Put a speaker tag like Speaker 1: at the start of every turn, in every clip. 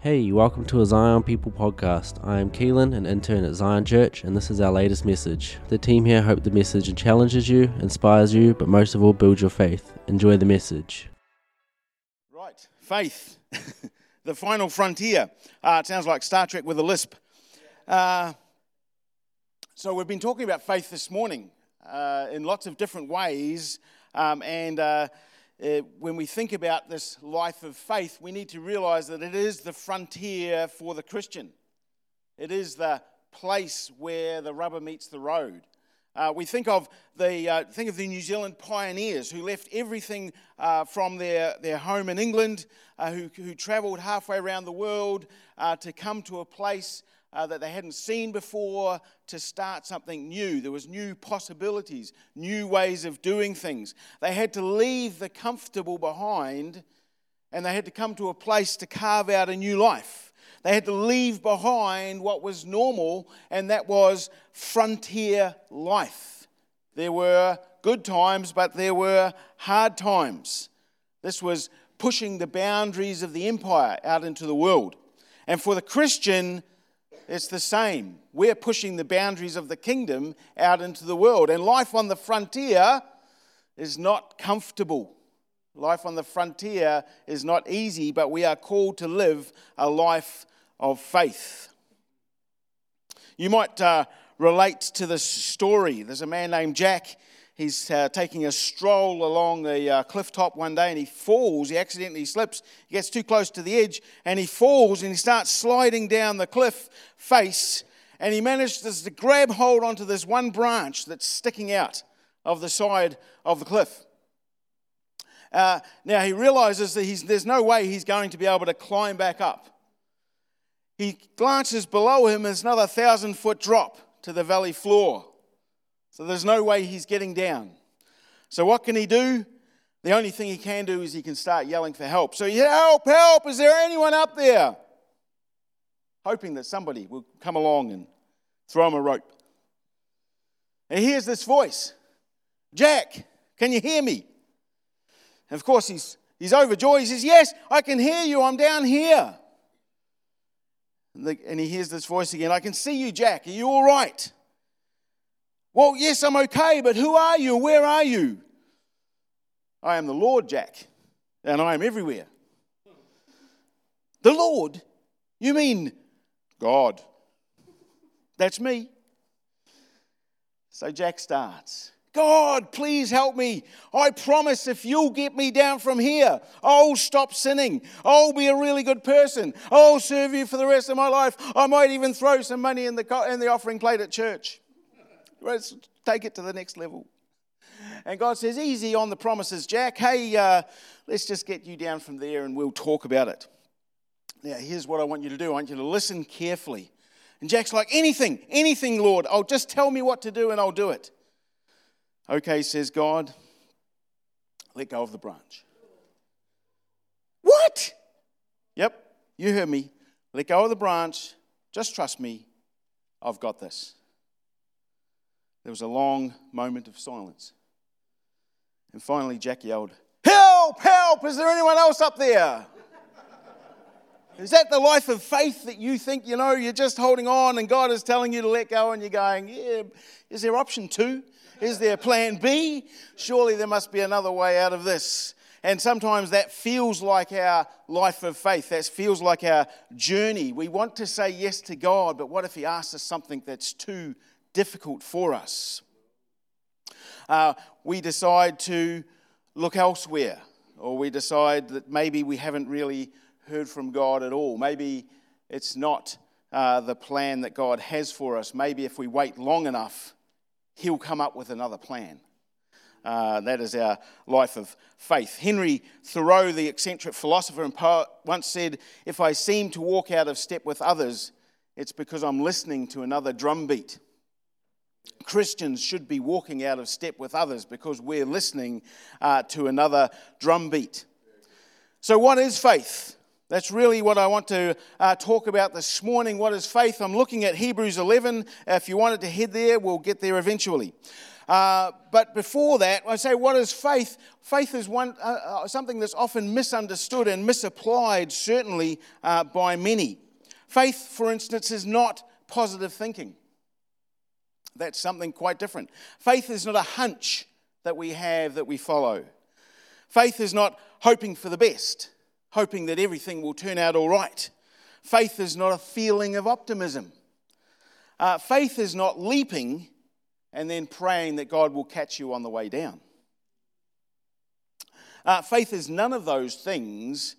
Speaker 1: Hey, welcome to a Zion People podcast. I am Keelan, an intern at Zion Church, and this is our latest message. The team here hope the message challenges you, inspires you, but most of all, builds your faith. Enjoy the message.
Speaker 2: Right, faith, the final frontier. Uh, it sounds like Star Trek with a lisp. Uh, so, we've been talking about faith this morning uh, in lots of different ways, um, and uh, when we think about this life of faith, we need to realize that it is the frontier for the Christian. It is the place where the rubber meets the road. Uh, we think of the uh, think of the New Zealand pioneers who left everything uh, from their, their home in England, uh, who, who travelled halfway around the world uh, to come to a place uh, that they hadn't seen before to start something new. There was new possibilities, new ways of doing things. They had to leave the comfortable behind and they had to come to a place to carve out a new life. They had to leave behind what was normal, and that was frontier life. There were good times, but there were hard times. This was pushing the boundaries of the empire out into the world. And for the Christian, it's the same. We're pushing the boundaries of the kingdom out into the world. And life on the frontier is not comfortable. Life on the frontier is not easy, but we are called to live a life of faith. You might uh, relate to this story. There's a man named Jack he's uh, taking a stroll along the uh, cliff top one day and he falls. He accidentally slips. He gets too close to the edge and he falls and he starts sliding down the cliff face. And he manages to grab hold onto this one branch that's sticking out of the side of the cliff. Uh, now he realizes that there's no way he's going to be able to climb back up. He glances below him, there's another thousand foot drop to the valley floor. So there's no way he's getting down. So what can he do? The only thing he can do is he can start yelling for help. So, help, help, is there anyone up there? Hoping that somebody will come along and throw him a rope. And he hears this voice Jack, can you hear me? And of course, he's, he's overjoyed. He says, Yes, I can hear you. I'm down here. And, the, and he hears this voice again I can see you, Jack. Are you all right? Well, yes, I'm okay, but who are you? Where are you? I am the Lord, Jack, and I am everywhere. The Lord? You mean God? That's me. So Jack starts. God, please help me. I promise if you'll get me down from here, I'll stop sinning. I'll be a really good person. I'll serve you for the rest of my life. I might even throw some money in the, in the offering plate at church. Let's take it to the next level. And God says, Easy on the promises, Jack. Hey, uh, let's just get you down from there and we'll talk about it. Now, here's what I want you to do I want you to listen carefully. And Jack's like, Anything, anything, Lord. I'll just tell me what to do and I'll do it. Okay, says God, let go of the branch. What? Yep, you heard me. Let go of the branch. Just trust me. I've got this. There was a long moment of silence. And finally, Jack yelled, Help! Help! Is there anyone else up there? Is that the life of faith that you think, you know, you're just holding on and God is telling you to let go and you're going, yeah, is there option two? Is there plan B? Surely there must be another way out of this. And sometimes that feels like our life of faith. That feels like our journey. We want to say yes to God, but what if He asks us something that's too difficult for us. Uh, we decide to look elsewhere, or we decide that maybe we haven't really heard from God at all. Maybe it's not uh, the plan that God has for us. Maybe if we wait long enough, He'll come up with another plan. Uh, that is our life of faith. Henry Thoreau, the eccentric philosopher and poet, once said, If I seem to walk out of step with others, it's because I'm listening to another drumbeat. Christians should be walking out of step with others because we're listening uh, to another drumbeat. So, what is faith? That's really what I want to uh, talk about this morning. What is faith? I'm looking at Hebrews 11. If you wanted to head there, we'll get there eventually. Uh, but before that, I say, what is faith? Faith is one, uh, uh, something that's often misunderstood and misapplied, certainly uh, by many. Faith, for instance, is not positive thinking. That's something quite different. Faith is not a hunch that we have that we follow. Faith is not hoping for the best, hoping that everything will turn out all right. Faith is not a feeling of optimism. Uh, faith is not leaping and then praying that God will catch you on the way down. Uh, faith is none of those things,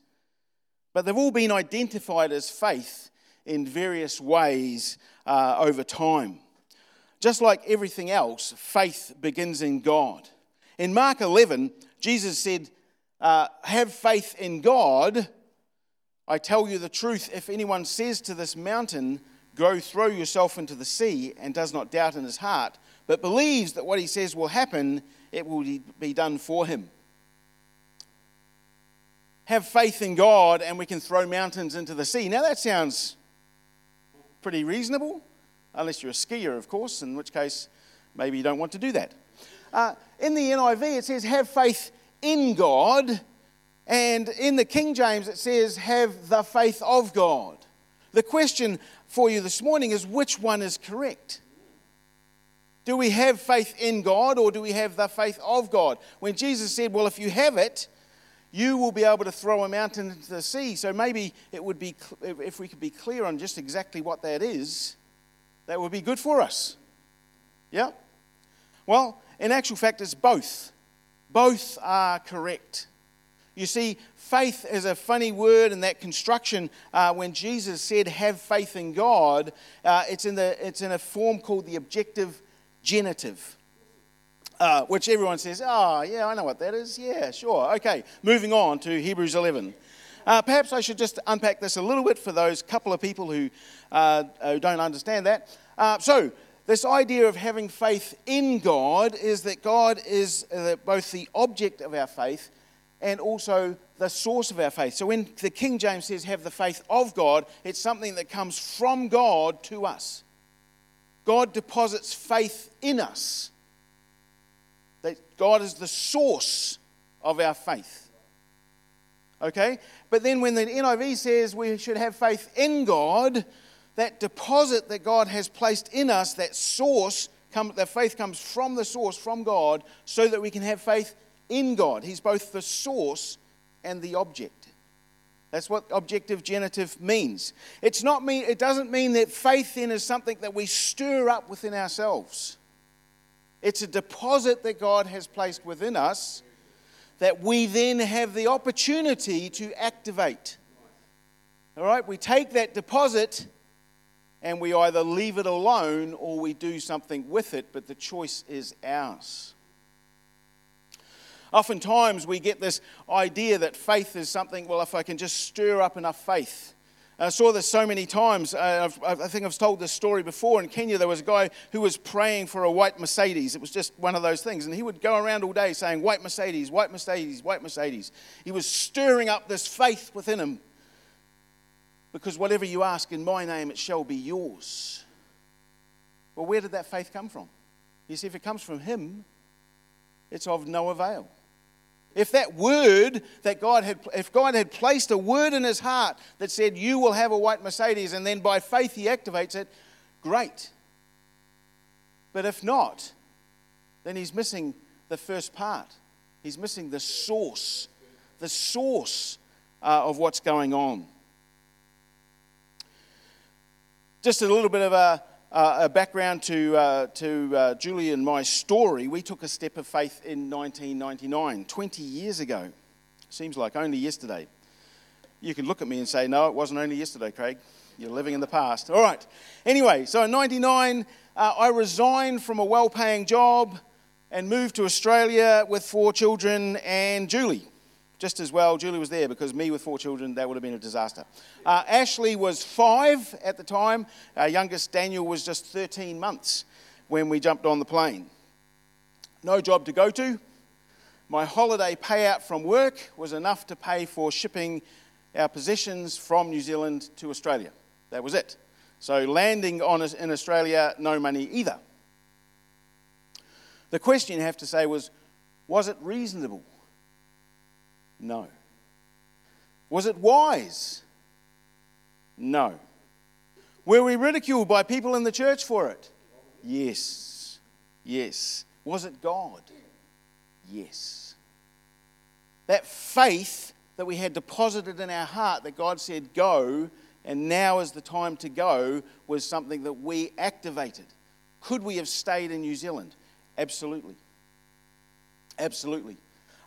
Speaker 2: but they've all been identified as faith in various ways uh, over time. Just like everything else, faith begins in God. In Mark 11, Jesus said, uh, Have faith in God. I tell you the truth, if anyone says to this mountain, Go throw yourself into the sea, and does not doubt in his heart, but believes that what he says will happen, it will be done for him. Have faith in God and we can throw mountains into the sea. Now that sounds pretty reasonable, unless you're a skier, of course, in which case maybe you don't want to do that. Uh, in the NIV, it says, have faith in God. And in the King James, it says, have the faith of God. The question for you this morning is which one is correct? Do we have faith in God or do we have the faith of God? When Jesus said, Well, if you have it, you will be able to throw a mountain into the sea. So maybe it would be, if we could be clear on just exactly what that is, that would be good for us. Yeah? Well, in actual fact, it's both. Both are correct. You see, faith is a funny word in that construction. Uh, when Jesus said, have faith in God, uh, it's, in the, it's in a form called the objective genitive. Uh, which everyone says, oh, yeah, I know what that is. Yeah, sure. Okay, moving on to Hebrews 11. Uh, perhaps I should just unpack this a little bit for those couple of people who, uh, who don't understand that. Uh, so, this idea of having faith in God is that God is uh, both the object of our faith and also the source of our faith. So, when the King James says have the faith of God, it's something that comes from God to us. God deposits faith in us. That God is the source of our faith. Okay? But then when the NIV says we should have faith in God, that deposit that God has placed in us, that source, come, that faith comes from the source, from God, so that we can have faith in God. He's both the source and the object. That's what objective genitive means. It's not mean, it doesn't mean that faith in is something that we stir up within ourselves. It's a deposit that God has placed within us that we then have the opportunity to activate. All right, we take that deposit and we either leave it alone or we do something with it, but the choice is ours. Oftentimes we get this idea that faith is something, well, if I can just stir up enough faith. I saw this so many times. I think I've told this story before. In Kenya, there was a guy who was praying for a white Mercedes. It was just one of those things. And he would go around all day saying, White Mercedes, white Mercedes, white Mercedes. He was stirring up this faith within him. Because whatever you ask in my name, it shall be yours. Well, where did that faith come from? You see, if it comes from him, it's of no avail. If that word that God had, if God had placed a word in his heart that said, You will have a white Mercedes, and then by faith he activates it, great. But if not, then he's missing the first part. He's missing the source, the source uh, of what's going on. Just a little bit of a, a background to, uh, to uh, Julie and my story, we took a step of faith in 1999, 20 years ago. Seems like only yesterday. You can look at me and say, no, it wasn't only yesterday, Craig. You're living in the past. All right. Anyway, so in 99, uh, I resigned from a well paying job and moved to Australia with four children and Julie just as well, Julie was there because me with four children, that would have been a disaster. Uh, Ashley was five at the time. Our youngest, Daniel, was just 13 months when we jumped on the plane. No job to go to. My holiday payout from work was enough to pay for shipping our possessions from New Zealand to Australia. That was it. So landing on in Australia, no money either. The question you have to say was was it reasonable? No. Was it wise? No. Were we ridiculed by people in the church for it? Yes. Yes. Was it God? Yes. That faith that we had deposited in our heart that God said, go, and now is the time to go, was something that we activated. Could we have stayed in New Zealand? Absolutely. Absolutely.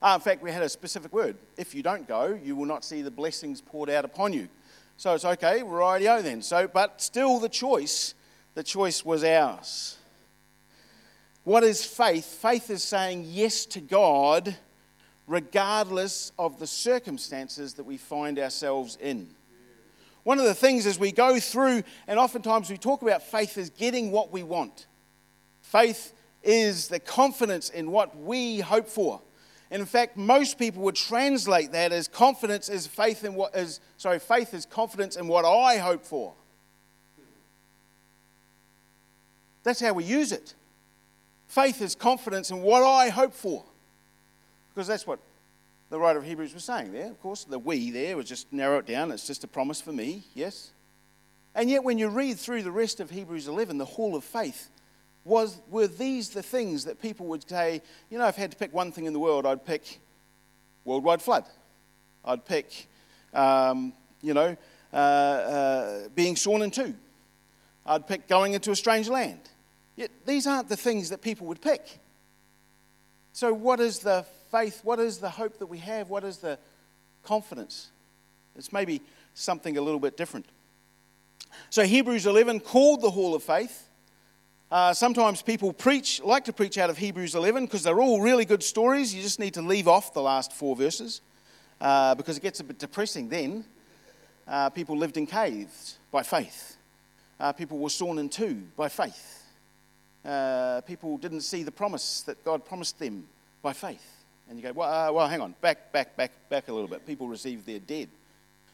Speaker 2: Uh, in fact, we had a specific word. If you don't go, you will not see the blessings poured out upon you. So it's okay, we're rightio then. So, but still, the choice, the choice was ours. What is faith? Faith is saying yes to God, regardless of the circumstances that we find ourselves in. One of the things as we go through, and oftentimes we talk about faith as getting what we want. Faith is the confidence in what we hope for. In fact, most people would translate that as confidence is faith in what is sorry, faith is confidence in what I hope for. That's how we use it. Faith is confidence in what I hope for. Because that's what the writer of Hebrews was saying there. Of course, the we there was just narrow it down. It's just a promise for me, yes? And yet, when you read through the rest of Hebrews 11, the hall of faith, was, were these the things that people would say, you know, if I had to pick one thing in the world, I'd pick worldwide flood. I'd pick, um, you know, uh, uh, being sawn in two. I'd pick going into a strange land. Yet these aren't the things that people would pick. So, what is the faith? What is the hope that we have? What is the confidence? It's maybe something a little bit different. So, Hebrews 11 called the Hall of Faith uh, sometimes people preach, like to preach out of Hebrews 11 because they're all really good stories. You just need to leave off the last four verses uh, because it gets a bit depressing then. Uh, people lived in caves by faith, uh, people were sawn in two by faith. Uh, people didn't see the promise that God promised them by faith. And you go, well, uh, well, hang on, back, back, back, back a little bit. People received their dead,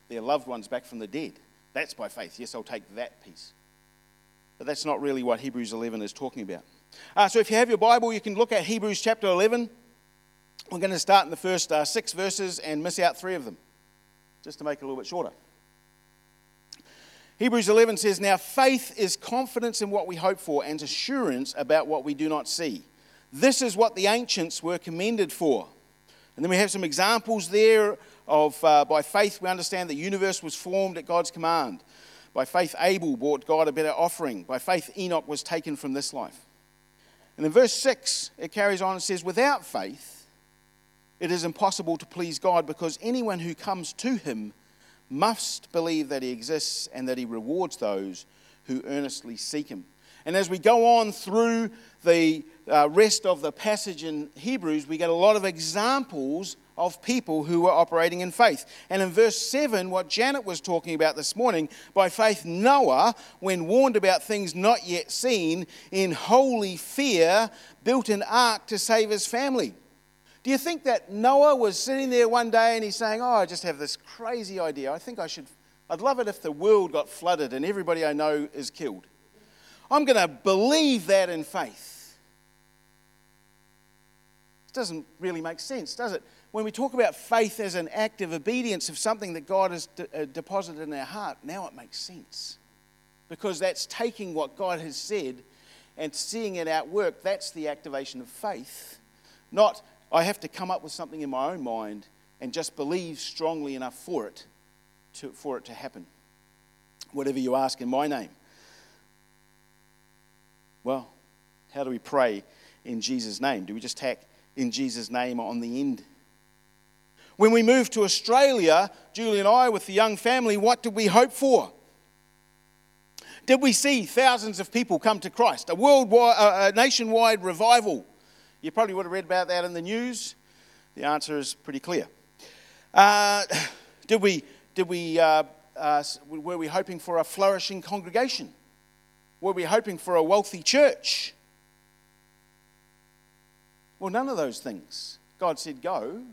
Speaker 2: their loved ones back from the dead. That's by faith. Yes, I'll take that piece. But that's not really what Hebrews 11 is talking about. Uh, so if you have your Bible, you can look at Hebrews chapter 11. We're going to start in the first uh, six verses and miss out three of them, just to make it a little bit shorter. Hebrews 11 says, Now faith is confidence in what we hope for and assurance about what we do not see. This is what the ancients were commended for. And then we have some examples there of uh, by faith we understand the universe was formed at God's command. By faith, Abel brought God a better offering. By faith, Enoch was taken from this life. And in verse 6, it carries on and says, Without faith, it is impossible to please God because anyone who comes to him must believe that he exists and that he rewards those who earnestly seek him. And as we go on through the uh, rest of the passage in Hebrews, we get a lot of examples of people who were operating in faith. And in verse 7, what Janet was talking about this morning, by faith, Noah, when warned about things not yet seen, in holy fear, built an ark to save his family. Do you think that Noah was sitting there one day and he's saying, Oh, I just have this crazy idea. I think I should, I'd love it if the world got flooded and everybody I know is killed. I'm going to believe that in faith. It doesn't really make sense, does it? When we talk about faith as an act of obedience of something that God has de- uh, deposited in our heart, now it makes sense. Because that's taking what God has said and seeing it out work. That's the activation of faith. Not, I have to come up with something in my own mind and just believe strongly enough for it to, for it to happen. Whatever you ask in my name. Well, how do we pray in Jesus' name? Do we just tack in Jesus' name on the end? When we moved to Australia, Julie and I, with the young family, what did we hope for? Did we see thousands of people come to Christ? A worldwide, a nationwide revival? You probably would have read about that in the news. The answer is pretty clear. Uh, did we, did we, uh, uh, were we hoping for a flourishing congregation? Were we hoping for a wealthy church? Well, none of those things. God said, Go,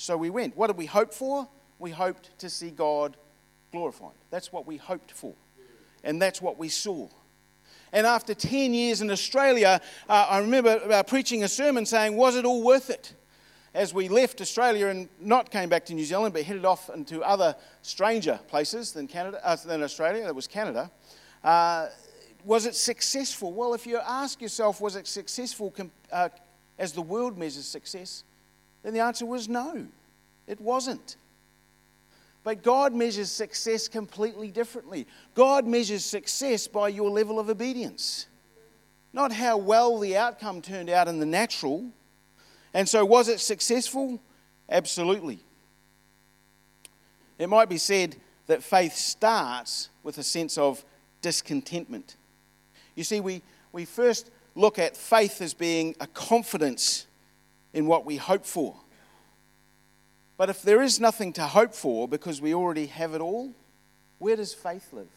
Speaker 2: so we went. What did we hope for? We hoped to see God glorified. That's what we hoped for. And that's what we saw. And after 10 years in Australia, uh, I remember uh, preaching a sermon saying, Was it all worth it? As we left Australia and not came back to New Zealand, but headed off into other stranger places than, Canada, uh, than Australia, that was Canada. Uh, was it successful? Well, if you ask yourself, was it successful uh, as the world measures success, then the answer was no, it wasn't. But God measures success completely differently. God measures success by your level of obedience, not how well the outcome turned out in the natural. And so, was it successful? Absolutely. It might be said that faith starts with a sense of discontentment. You see, we, we first look at faith as being a confidence in what we hope for. But if there is nothing to hope for because we already have it all, where does faith live?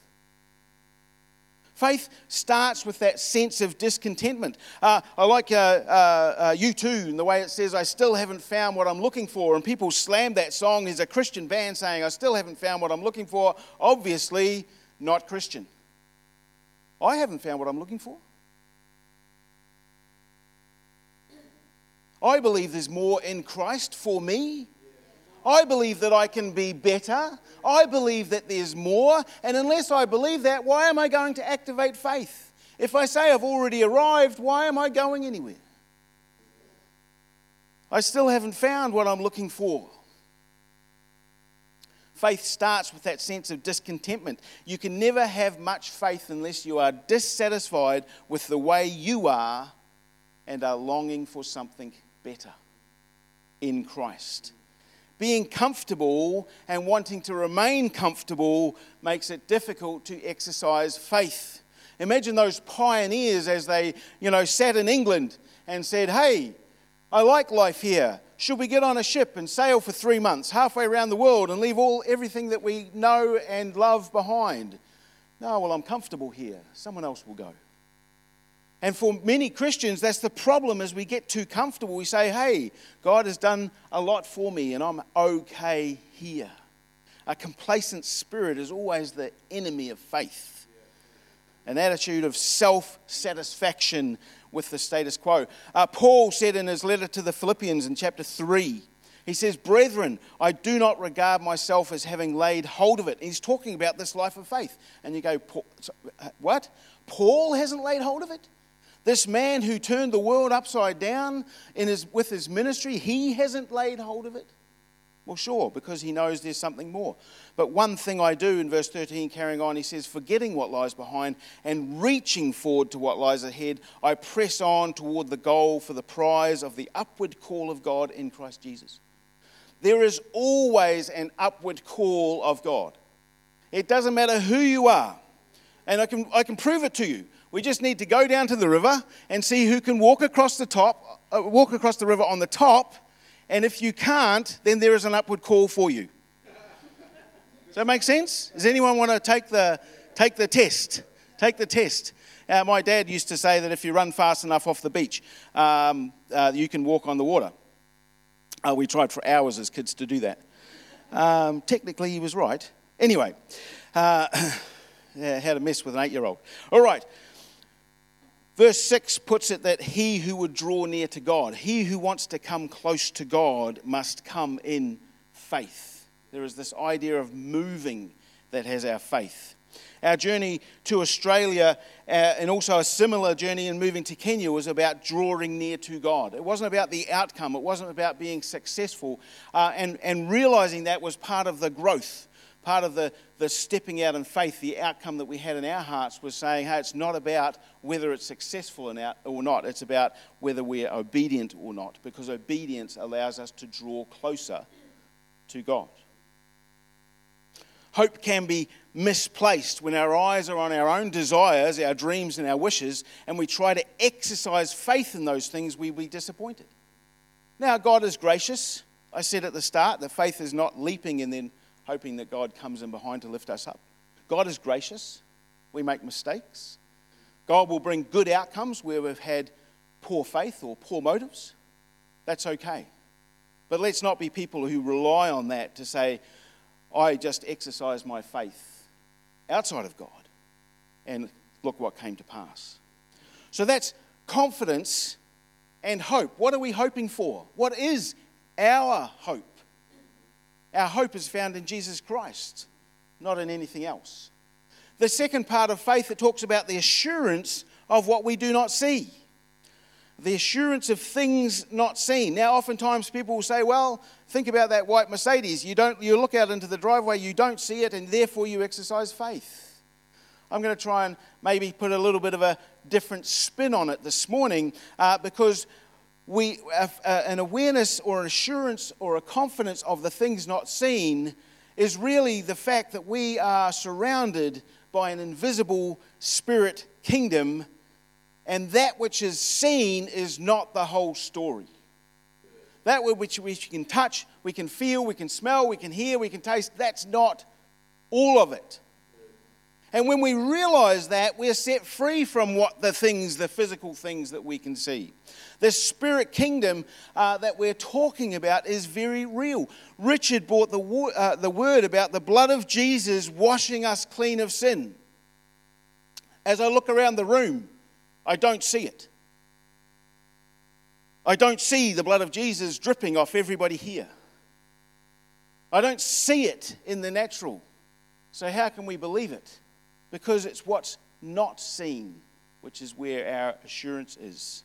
Speaker 2: Faith starts with that sense of discontentment. Uh, I like uh, uh, uh U2 and the way it says, I still haven't found what I'm looking for. And people slam that song as a Christian band saying, I still haven't found what I'm looking for. Obviously, not Christian. I haven't found what I'm looking for. I believe there's more in Christ for me I believe that I can be better. I believe that there's more. And unless I believe that, why am I going to activate faith? If I say I've already arrived, why am I going anywhere? I still haven't found what I'm looking for. Faith starts with that sense of discontentment. You can never have much faith unless you are dissatisfied with the way you are and are longing for something better in Christ being comfortable and wanting to remain comfortable makes it difficult to exercise faith. Imagine those pioneers as they, you know, sat in England and said, Hey, I like life here. Should we get on a ship and sail for three months, halfway around the world, and leave all everything that we know and love behind? No, well, I'm comfortable here. Someone else will go. And for many Christians, that's the problem as we get too comfortable. We say, hey, God has done a lot for me and I'm okay here. A complacent spirit is always the enemy of faith. An attitude of self satisfaction with the status quo. Uh, Paul said in his letter to the Philippians in chapter 3, he says, Brethren, I do not regard myself as having laid hold of it. he's talking about this life of faith. And you go, uh, What? Paul hasn't laid hold of it? This man who turned the world upside down in his, with his ministry, he hasn't laid hold of it? Well, sure, because he knows there's something more. But one thing I do in verse 13, carrying on, he says, Forgetting what lies behind and reaching forward to what lies ahead, I press on toward the goal for the prize of the upward call of God in Christ Jesus. There is always an upward call of God. It doesn't matter who you are. And I can, I can prove it to you. We just need to go down to the river and see who can walk across the top, uh, walk across the river on the top. And if you can't, then there is an upward call for you. Does that make sense? Does anyone want to take the, take the test? Take the test. Uh, my dad used to say that if you run fast enough off the beach, um, uh, you can walk on the water. Uh, we tried for hours as kids to do that. Um, technically, he was right. Anyway, uh, yeah, how to mess with an eight year old. All right, Verse 6 puts it that he who would draw near to God, he who wants to come close to God, must come in faith. There is this idea of moving that has our faith. Our journey to Australia uh, and also a similar journey in moving to Kenya was about drawing near to God. It wasn't about the outcome, it wasn't about being successful. Uh, and, and realizing that was part of the growth part of the, the stepping out in faith, the outcome that we had in our hearts was saying, hey, it's not about whether it's successful or not, it's about whether we're obedient or not, because obedience allows us to draw closer to God. Hope can be misplaced when our eyes are on our own desires, our dreams, and our wishes, and we try to exercise faith in those things, we be disappointed. Now, God is gracious. I said at the start that faith is not leaping and then hoping that God comes in behind to lift us up. God is gracious. We make mistakes. God will bring good outcomes where we've had poor faith or poor motives. That's okay. But let's not be people who rely on that to say, I just exercise my faith outside of God and look what came to pass. So that's confidence and hope. What are we hoping for? What is our hope? Our hope is found in Jesus Christ, not in anything else. The second part of faith, it talks about the assurance of what we do not see. The assurance of things not seen. Now, oftentimes people will say, well, think about that white Mercedes. You, don't, you look out into the driveway, you don't see it, and therefore you exercise faith. I'm going to try and maybe put a little bit of a different spin on it this morning uh, because we, uh, an awareness or an assurance or a confidence of the things not seen is really the fact that we are surrounded by an invisible spirit kingdom, and that which is seen is not the whole story. That which we can touch, we can feel, we can smell, we can hear, we can taste, that's not all of it. And when we realize that, we're set free from what the things, the physical things that we can see. The spirit kingdom uh, that we're talking about is very real. Richard brought the, uh, the word about the blood of Jesus washing us clean of sin. As I look around the room, I don't see it. I don't see the blood of Jesus dripping off everybody here. I don't see it in the natural. So, how can we believe it? Because it's what's not seen, which is where our assurance is.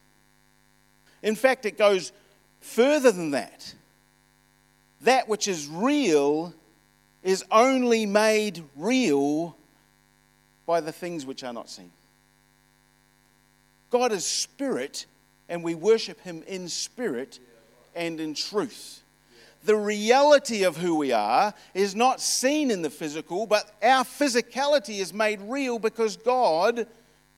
Speaker 2: In fact, it goes further than that. That which is real is only made real by the things which are not seen. God is spirit, and we worship him in spirit and in truth the reality of who we are is not seen in the physical, but our physicality is made real because God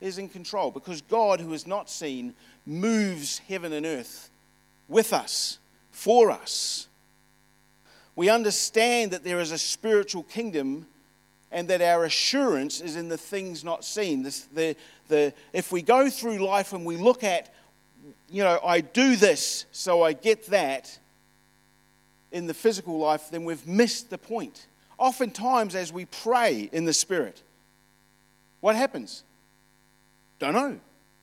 Speaker 2: is in control, because God, who is not seen, moves heaven and earth with us, for us. We understand that there is a spiritual kingdom and that our assurance is in the things not seen. This, the, the, if we go through life and we look at, you know, I do this, so I get that, in the physical life, then we've missed the point. Oftentimes, as we pray in the Spirit, what happens? Don't know.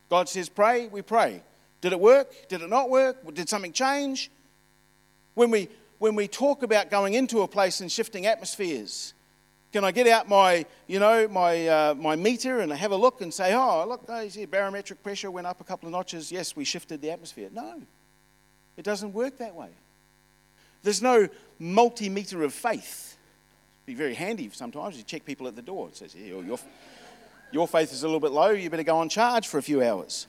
Speaker 2: God says, pray, we pray. Did it work? Did it not work? Did something change? When we, when we talk about going into a place and shifting atmospheres, can I get out my, you know, my, uh, my meter and have a look and say, oh, look, oh, you see barometric pressure went up a couple of notches. Yes, we shifted the atmosphere. No, it doesn't work that way. There's no multimeter of faith. It'd be very handy sometimes. You check people at the door. It says, yeah, your, your faith is a little bit low. You better go on charge for a few hours.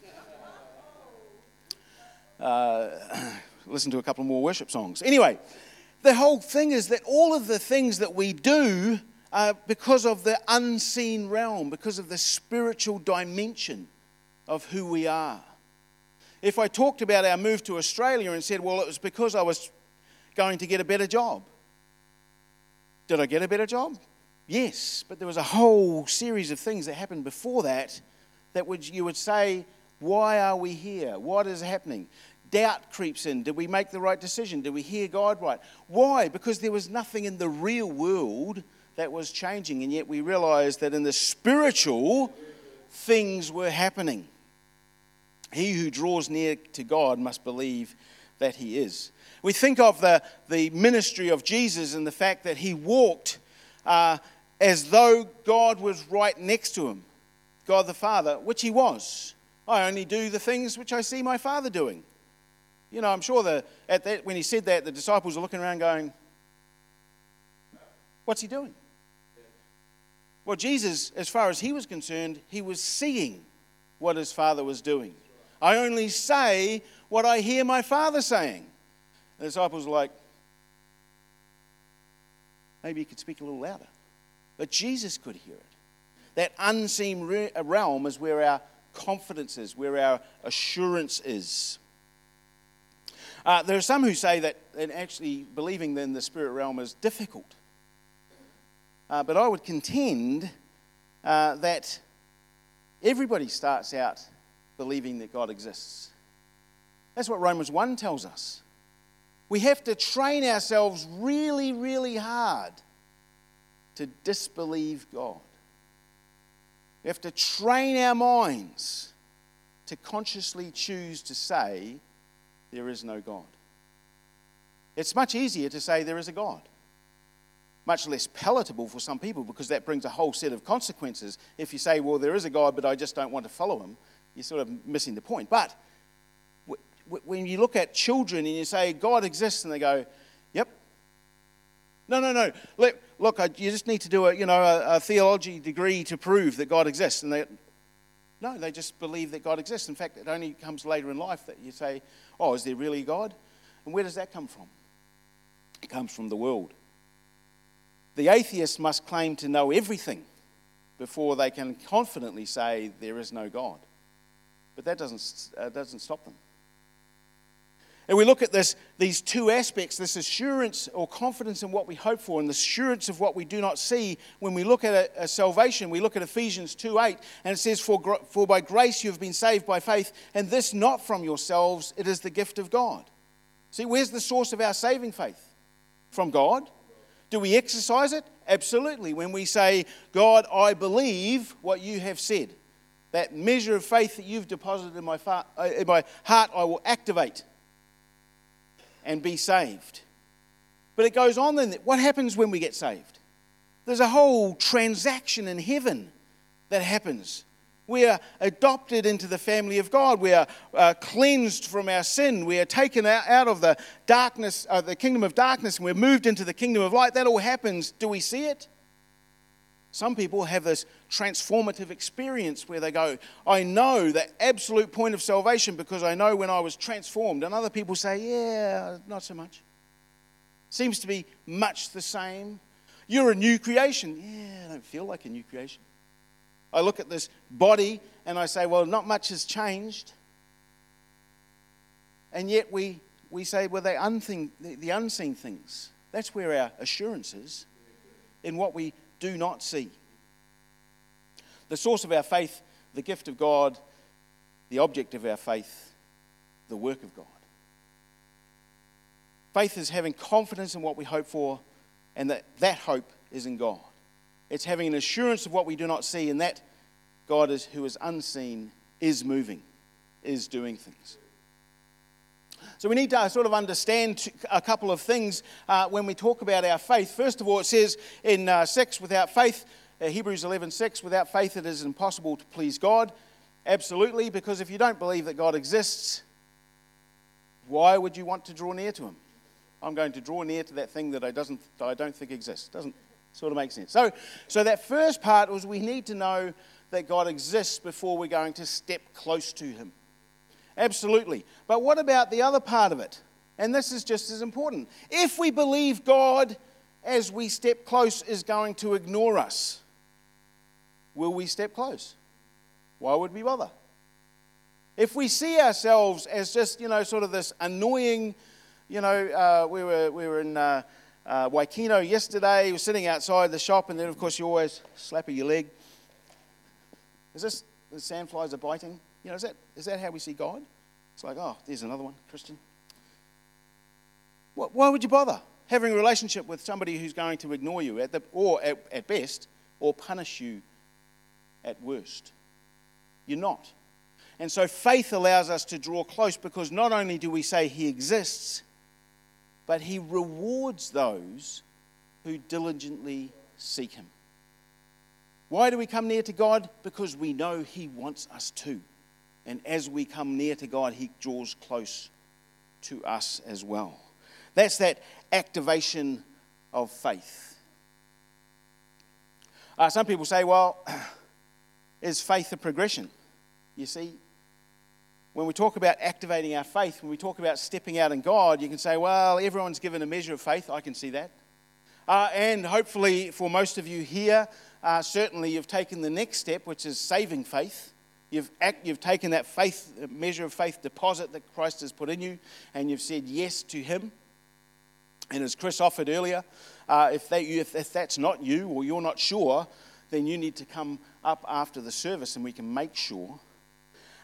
Speaker 2: Uh, listen to a couple more worship songs. Anyway, the whole thing is that all of the things that we do are because of the unseen realm, because of the spiritual dimension of who we are. If I talked about our move to Australia and said, well, it was because I was going to get a better job. Did I get a better job? Yes, but there was a whole series of things that happened before that that would, you would say, why are we here? What is happening? Doubt creeps in. Did we make the right decision? Did we hear God right? Why? Because there was nothing in the real world that was changing, and yet we realized that in the spiritual, things were happening. He who draws near to God must believe that he is. We think of the, the ministry of Jesus and the fact that he walked uh, as though God was right next to him, God the Father, which he was. I only do the things which I see my Father doing. You know, I'm sure that, at that when he said that, the disciples are looking around going, What's he doing? Well, Jesus, as far as he was concerned, he was seeing what his Father was doing. I only say what I hear my Father saying. The disciples were like, maybe you could speak a little louder. But Jesus could hear it. That unseen realm is where our confidence is, where our assurance is. Uh, there are some who say that and actually believing in the spirit realm is difficult. Uh, but I would contend uh, that everybody starts out believing that God exists. That's what Romans 1 tells us. We have to train ourselves really, really hard to disbelieve God. We have to train our minds to consciously choose to say, There is no God. It's much easier to say there is a God. Much less palatable for some people because that brings a whole set of consequences. If you say, Well, there is a God, but I just don't want to follow him, you're sort of missing the point. But when you look at children and you say, God exists, and they go, Yep. No, no, no. Look, look you just need to do a, you know, a, a theology degree to prove that God exists. And they, no, they just believe that God exists. In fact, it only comes later in life that you say, Oh, is there really God? And where does that come from? It comes from the world. The atheist must claim to know everything before they can confidently say there is no God. But that doesn't, uh, doesn't stop them. And we look at this, these two aspects this assurance or confidence in what we hope for, and the assurance of what we do not see. When we look at a, a salvation, we look at Ephesians 2 8, and it says, for, for by grace you have been saved by faith, and this not from yourselves, it is the gift of God. See, where's the source of our saving faith? From God. Do we exercise it? Absolutely. When we say, God, I believe what you have said, that measure of faith that you've deposited in my, uh, in my heart, I will activate and be saved. But it goes on then. What happens when we get saved? There's a whole transaction in heaven that happens. We are adopted into the family of God. We are uh, cleansed from our sin. We are taken out of the darkness, uh, the kingdom of darkness, and we're moved into the kingdom of light. That all happens. Do we see it? Some people have this transformative experience where they go, I know the absolute point of salvation because I know when I was transformed. And other people say, Yeah, not so much. Seems to be much the same. You're a new creation. Yeah, I don't feel like a new creation. I look at this body and I say, Well, not much has changed. And yet we, we say, Well, the, the unseen things. That's where our assurance is in what we do not see. The source of our faith, the gift of God, the object of our faith, the work of God. Faith is having confidence in what we hope for, and that that hope is in God. It's having an assurance of what we do not see, and that God is, who is unseen is moving, is doing things. So we need to sort of understand a couple of things uh, when we talk about our faith. First of all, it says in uh, 6, without faith, uh, Hebrews 11, 6, without faith it is impossible to please God. Absolutely, because if you don't believe that God exists, why would you want to draw near to Him? I'm going to draw near to that thing that I, doesn't, that I don't think exists. Doesn't sort of make sense. So, so that first part was we need to know that God exists before we're going to step close to Him. Absolutely. But what about the other part of it? And this is just as important. If we believe God, as we step close, is going to ignore us, will we step close? Why would we bother? If we see ourselves as just, you know, sort of this annoying, you know, uh, we, were, we were in uh, uh, Waikino yesterday, we were sitting outside the shop, and then, of course, you always slap your leg. Is this, the sandflies are biting? You know, is that, is that how we see God? It's like, oh, there's another one, Christian. Why would you bother having a relationship with somebody who's going to ignore you at the, or at, at best, or punish you at worst? You're not. And so faith allows us to draw close because not only do we say he exists, but he rewards those who diligently seek him. Why do we come near to God? Because we know he wants us to. And as we come near to God, He draws close to us as well. That's that activation of faith. Uh, some people say, well, is faith a progression? You see, when we talk about activating our faith, when we talk about stepping out in God, you can say, well, everyone's given a measure of faith. I can see that. Uh, and hopefully, for most of you here, uh, certainly you've taken the next step, which is saving faith. You've, act, you've taken that faith, measure of faith deposit that Christ has put in you, and you've said yes to Him. And as Chris offered earlier, uh, if, they, if, if that's not you or you're not sure, then you need to come up after the service and we can make sure.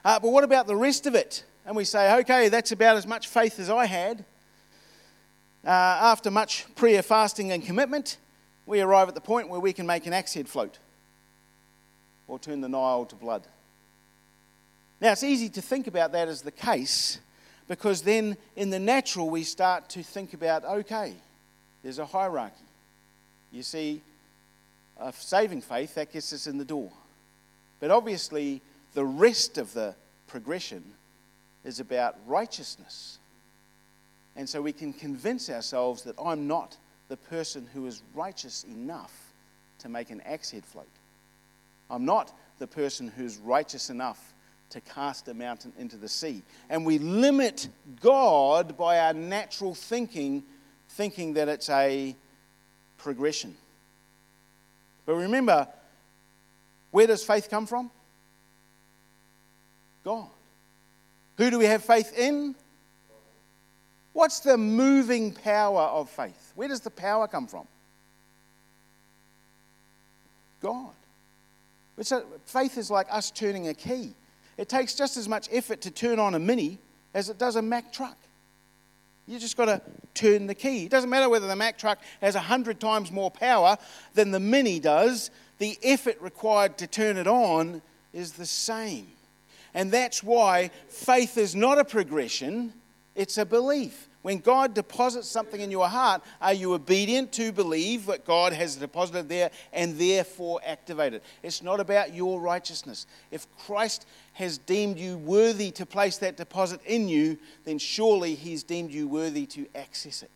Speaker 2: Uh, but what about the rest of it? And we say, okay, that's about as much faith as I had. Uh, after much prayer, fasting, and commitment, we arrive at the point where we can make an axe head float. or turn the Nile to blood. Now, it's easy to think about that as the case because then in the natural we start to think about okay, there's a hierarchy. You see, a saving faith, that gets us in the door. But obviously, the rest of the progression is about righteousness. And so we can convince ourselves that I'm not the person who is righteous enough to make an axe head float. I'm not the person who's righteous enough to cast a mountain into the sea. And we limit God by our natural thinking, thinking that it's a progression. But remember, where does faith come from? God. Who do we have faith in? What's the moving power of faith? Where does the power come from? God. Faith is like us turning a key. It takes just as much effort to turn on a Mini as it does a Mack truck. You just got to turn the key. It doesn't matter whether the Mack truck has 100 times more power than the Mini does, the effort required to turn it on is the same. And that's why faith is not a progression, it's a belief. When God deposits something in your heart, are you obedient to believe that God has deposited there and therefore activate it? It's not about your righteousness. If Christ has deemed you worthy to place that deposit in you, then surely He's deemed you worthy to access it.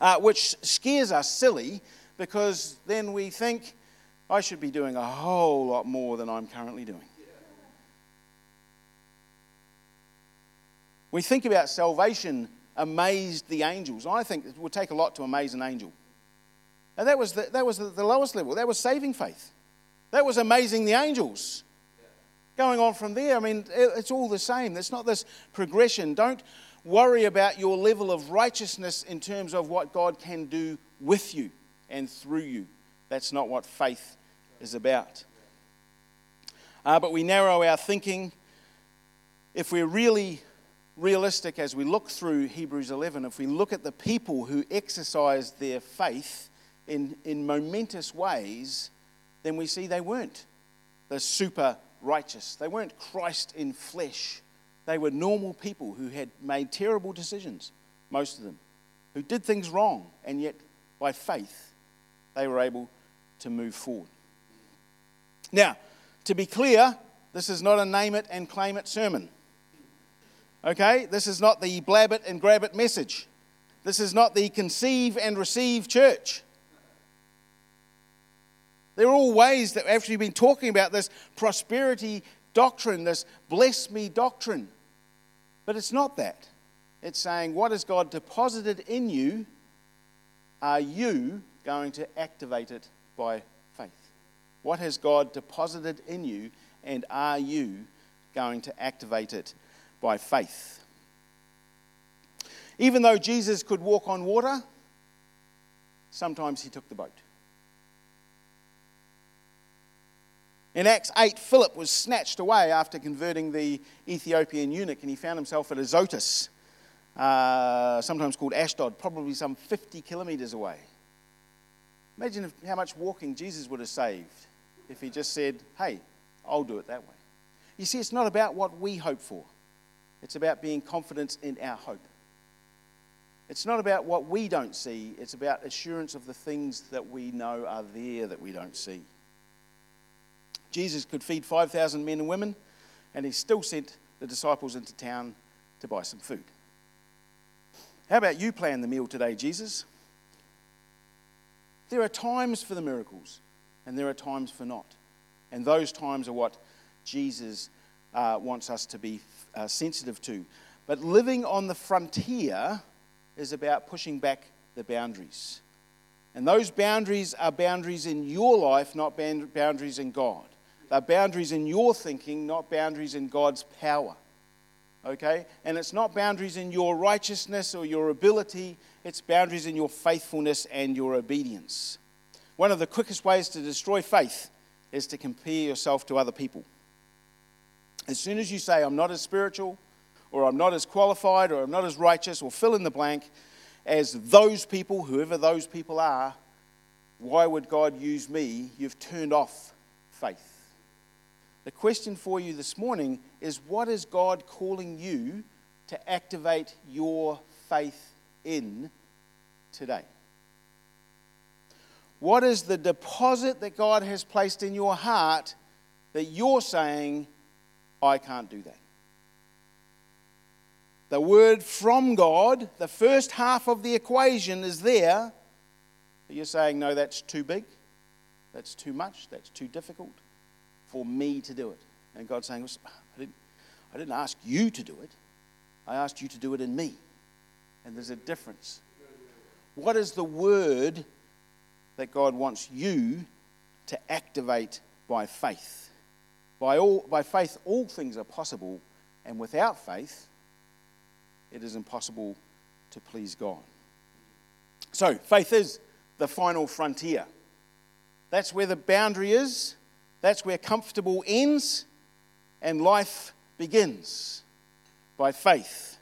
Speaker 2: Uh, which scares us silly because then we think, I should be doing a whole lot more than I'm currently doing. We think about salvation amazed the angels. I think it would take a lot to amaze an angel. And that was the, that was the lowest level. That was saving faith. That was amazing the angels. Going on from there, I mean, it's all the same. It's not this progression. Don't worry about your level of righteousness in terms of what God can do with you and through you. That's not what faith is about. Uh, but we narrow our thinking. If we're really realistic as we look through Hebrews 11, if we look at the people who exercised their faith in, in momentous ways, then we see they weren't the super righteous. They weren't Christ in flesh. They were normal people who had made terrible decisions, most of them, who did things wrong, and yet by faith they were able to move forward. Now, to be clear, this is not a name it and claim it sermon. Okay? This is not the blab it and grab it message. This is not the conceive and receive church. There are all ways that we've actually been talking about this prosperity doctrine, this bless me doctrine. But it's not that. It's saying, what has God deposited in you? Are you going to activate it by faith? What has God deposited in you, and are you going to activate it by faith. Even though Jesus could walk on water, sometimes he took the boat. In Acts 8, Philip was snatched away after converting the Ethiopian eunuch, and he found himself at Azotus, uh, sometimes called Ashdod, probably some 50 kilometers away. Imagine if, how much walking Jesus would have saved if he just said, Hey, I'll do it that way. You see, it's not about what we hope for. It's about being confident in our hope. It's not about what we don't see, it's about assurance of the things that we know are there that we don't see. Jesus could feed 5,000 men and women, and he still sent the disciples into town to buy some food. How about you plan the meal today, Jesus? There are times for the miracles, and there are times for not. And those times are what Jesus uh, wants us to be uh, sensitive to. But living on the frontier is about pushing back the boundaries. And those boundaries are boundaries in your life, not boundaries in God. They're boundaries in your thinking, not boundaries in God's power. Okay? And it's not boundaries in your righteousness or your ability, it's boundaries in your faithfulness and your obedience. One of the quickest ways to destroy faith is to compare yourself to other people. As soon as you say, I'm not as spiritual, or I'm not as qualified, or I'm not as righteous, or fill in the blank, as those people, whoever those people are, why would God use me? You've turned off faith. The question for you this morning is what is God calling you to activate your faith in today? What is the deposit that God has placed in your heart that you're saying, I can't do that? The word from God, the first half of the equation is there. But you're saying, no, that's too big, that's too much, that's too difficult for me to do it. And God's saying, I didn't, I didn't ask you to do it, I asked you to do it in me. And there's a difference. What is the word that God wants you to activate by faith? By, all, by faith, all things are possible, and without faith, it is impossible to please God. So, faith is the final frontier. That's where the boundary is, that's where comfortable ends, and life begins by faith.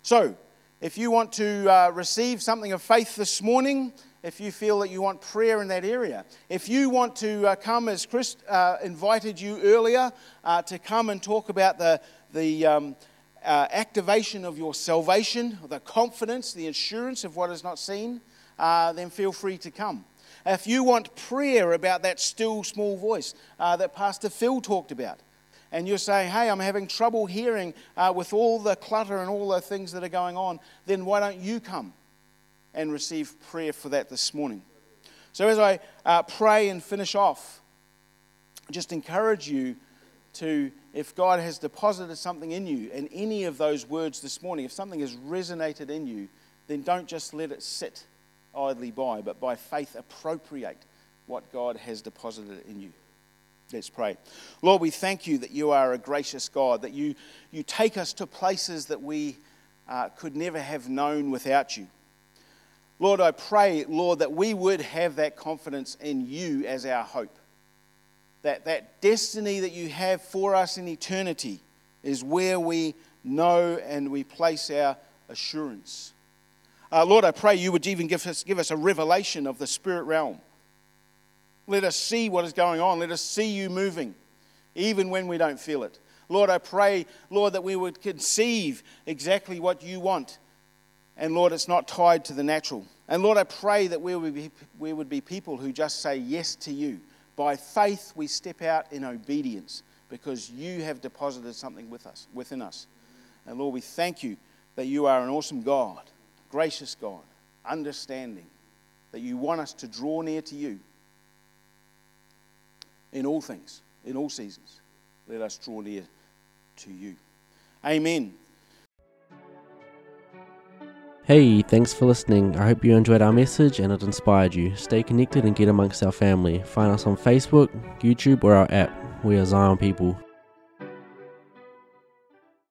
Speaker 2: So, if you want to uh, receive something of faith this morning, if you feel that you want prayer in that area, if you want to uh, come as Chris uh, invited you earlier uh, to come and talk about the, the um, uh, activation of your salvation, the confidence, the assurance of what is not seen, uh, then feel free to come. If you want prayer about that still small voice that Pastor Phil talked about, and you're saying, hey, I'm having trouble hearing uh, with all the clutter and all the things that are going on, then why don't you come and receive prayer for that this morning? So, as I uh, pray and finish off, just encourage you to, if God has deposited something in you, and any of those words this morning, if something has resonated in you, then don't just let it sit idly by, but by faith appropriate what God has deposited in you. Let's pray. Lord, we thank you that you are a gracious God, that you, you take us to places that we uh, could never have known without you. Lord, I pray, Lord, that we would have that confidence in you as our hope. That that destiny that you have for us in eternity is where we know and we place our assurance. Uh, Lord, I pray you would even give us, give us a revelation of the spirit realm let us see what is going on. Let us see you moving, even when we don't feel it. Lord, I pray, Lord, that we would conceive exactly what you want. And Lord, it's not tied to the natural. And Lord, I pray that we would be, we would be people who just say yes to you. By faith, we step out in obedience because you have deposited something with us, within us. And Lord, we thank you that you are an awesome God, gracious God, understanding, that you want us to draw near to you in all things, in all seasons. Let us draw near to you. Amen.
Speaker 1: Hey, thanks for listening. I hope you enjoyed our message and it inspired you. Stay connected and get amongst our family. Find us on Facebook, YouTube, or our app. We are Zion People.